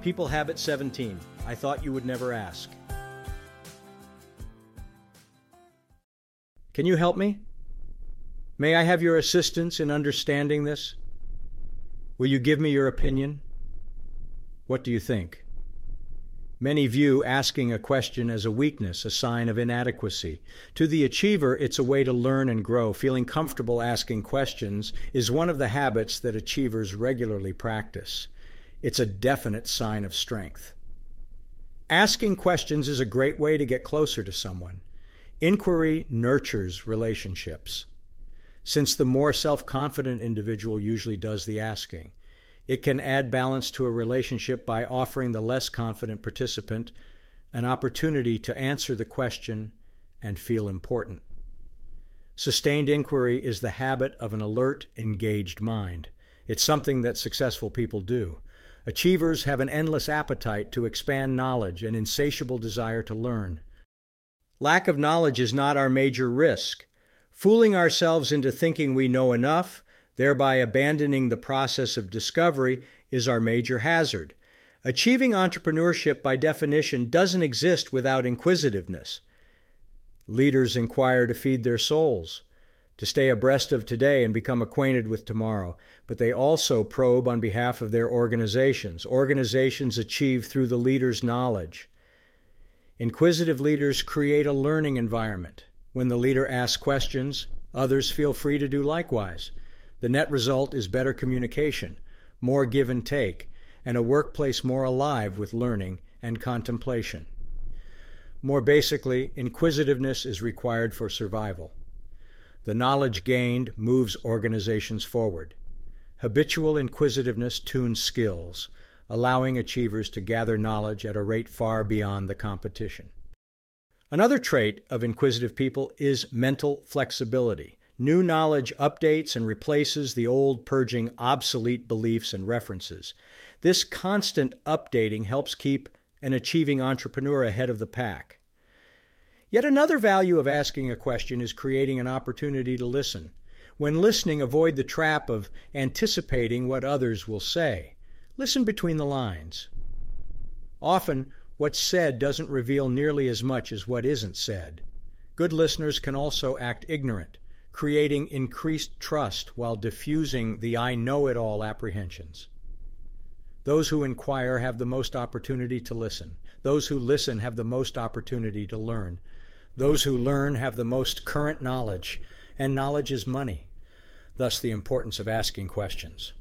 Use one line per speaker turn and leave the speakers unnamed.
People Habit 17. I thought you would never ask. Can you help me? May I have your assistance in understanding this? Will you give me your opinion? What do you think? Many view asking a question as a weakness, a sign of inadequacy. To the achiever, it's a way to learn and grow. Feeling comfortable asking questions is one of the habits that achievers regularly practice. It's a definite sign of strength. Asking questions is a great way to get closer to someone. Inquiry nurtures relationships, since the more self confident individual usually does the asking. It can add balance to a relationship by offering the less confident participant an opportunity to answer the question and feel important. Sustained inquiry is the habit of an alert, engaged mind. It's something that successful people do. Achievers have an endless appetite to expand knowledge, an insatiable desire to learn. Lack of knowledge is not our major risk. Fooling ourselves into thinking we know enough thereby abandoning the process of discovery, is our major hazard. Achieving entrepreneurship, by definition, doesn't exist without inquisitiveness. Leaders inquire to feed their souls, to stay abreast of today and become acquainted with tomorrow, but they also probe on behalf of their organizations. Organizations achieve through the leader's knowledge. Inquisitive leaders create a learning environment. When the leader asks questions, others feel free to do likewise. The net result is better communication, more give and take, and a workplace more alive with learning and contemplation. More basically, inquisitiveness is required for survival. The knowledge gained moves organizations forward. Habitual inquisitiveness tunes skills, allowing achievers to gather knowledge at a rate far beyond the competition. Another trait of inquisitive people is mental flexibility. New knowledge updates and replaces the old, purging obsolete beliefs and references. This constant updating helps keep an achieving entrepreneur ahead of the pack. Yet another value of asking a question is creating an opportunity to listen. When listening, avoid the trap of anticipating what others will say. Listen between the lines. Often, what's said doesn't reveal nearly as much as what isn't said. Good listeners can also act ignorant creating increased trust while diffusing the I know it all apprehensions. Those who inquire have the most opportunity to listen. Those who listen have the most opportunity to learn. Those who learn have the most current knowledge, and knowledge is money. Thus, the importance of asking questions.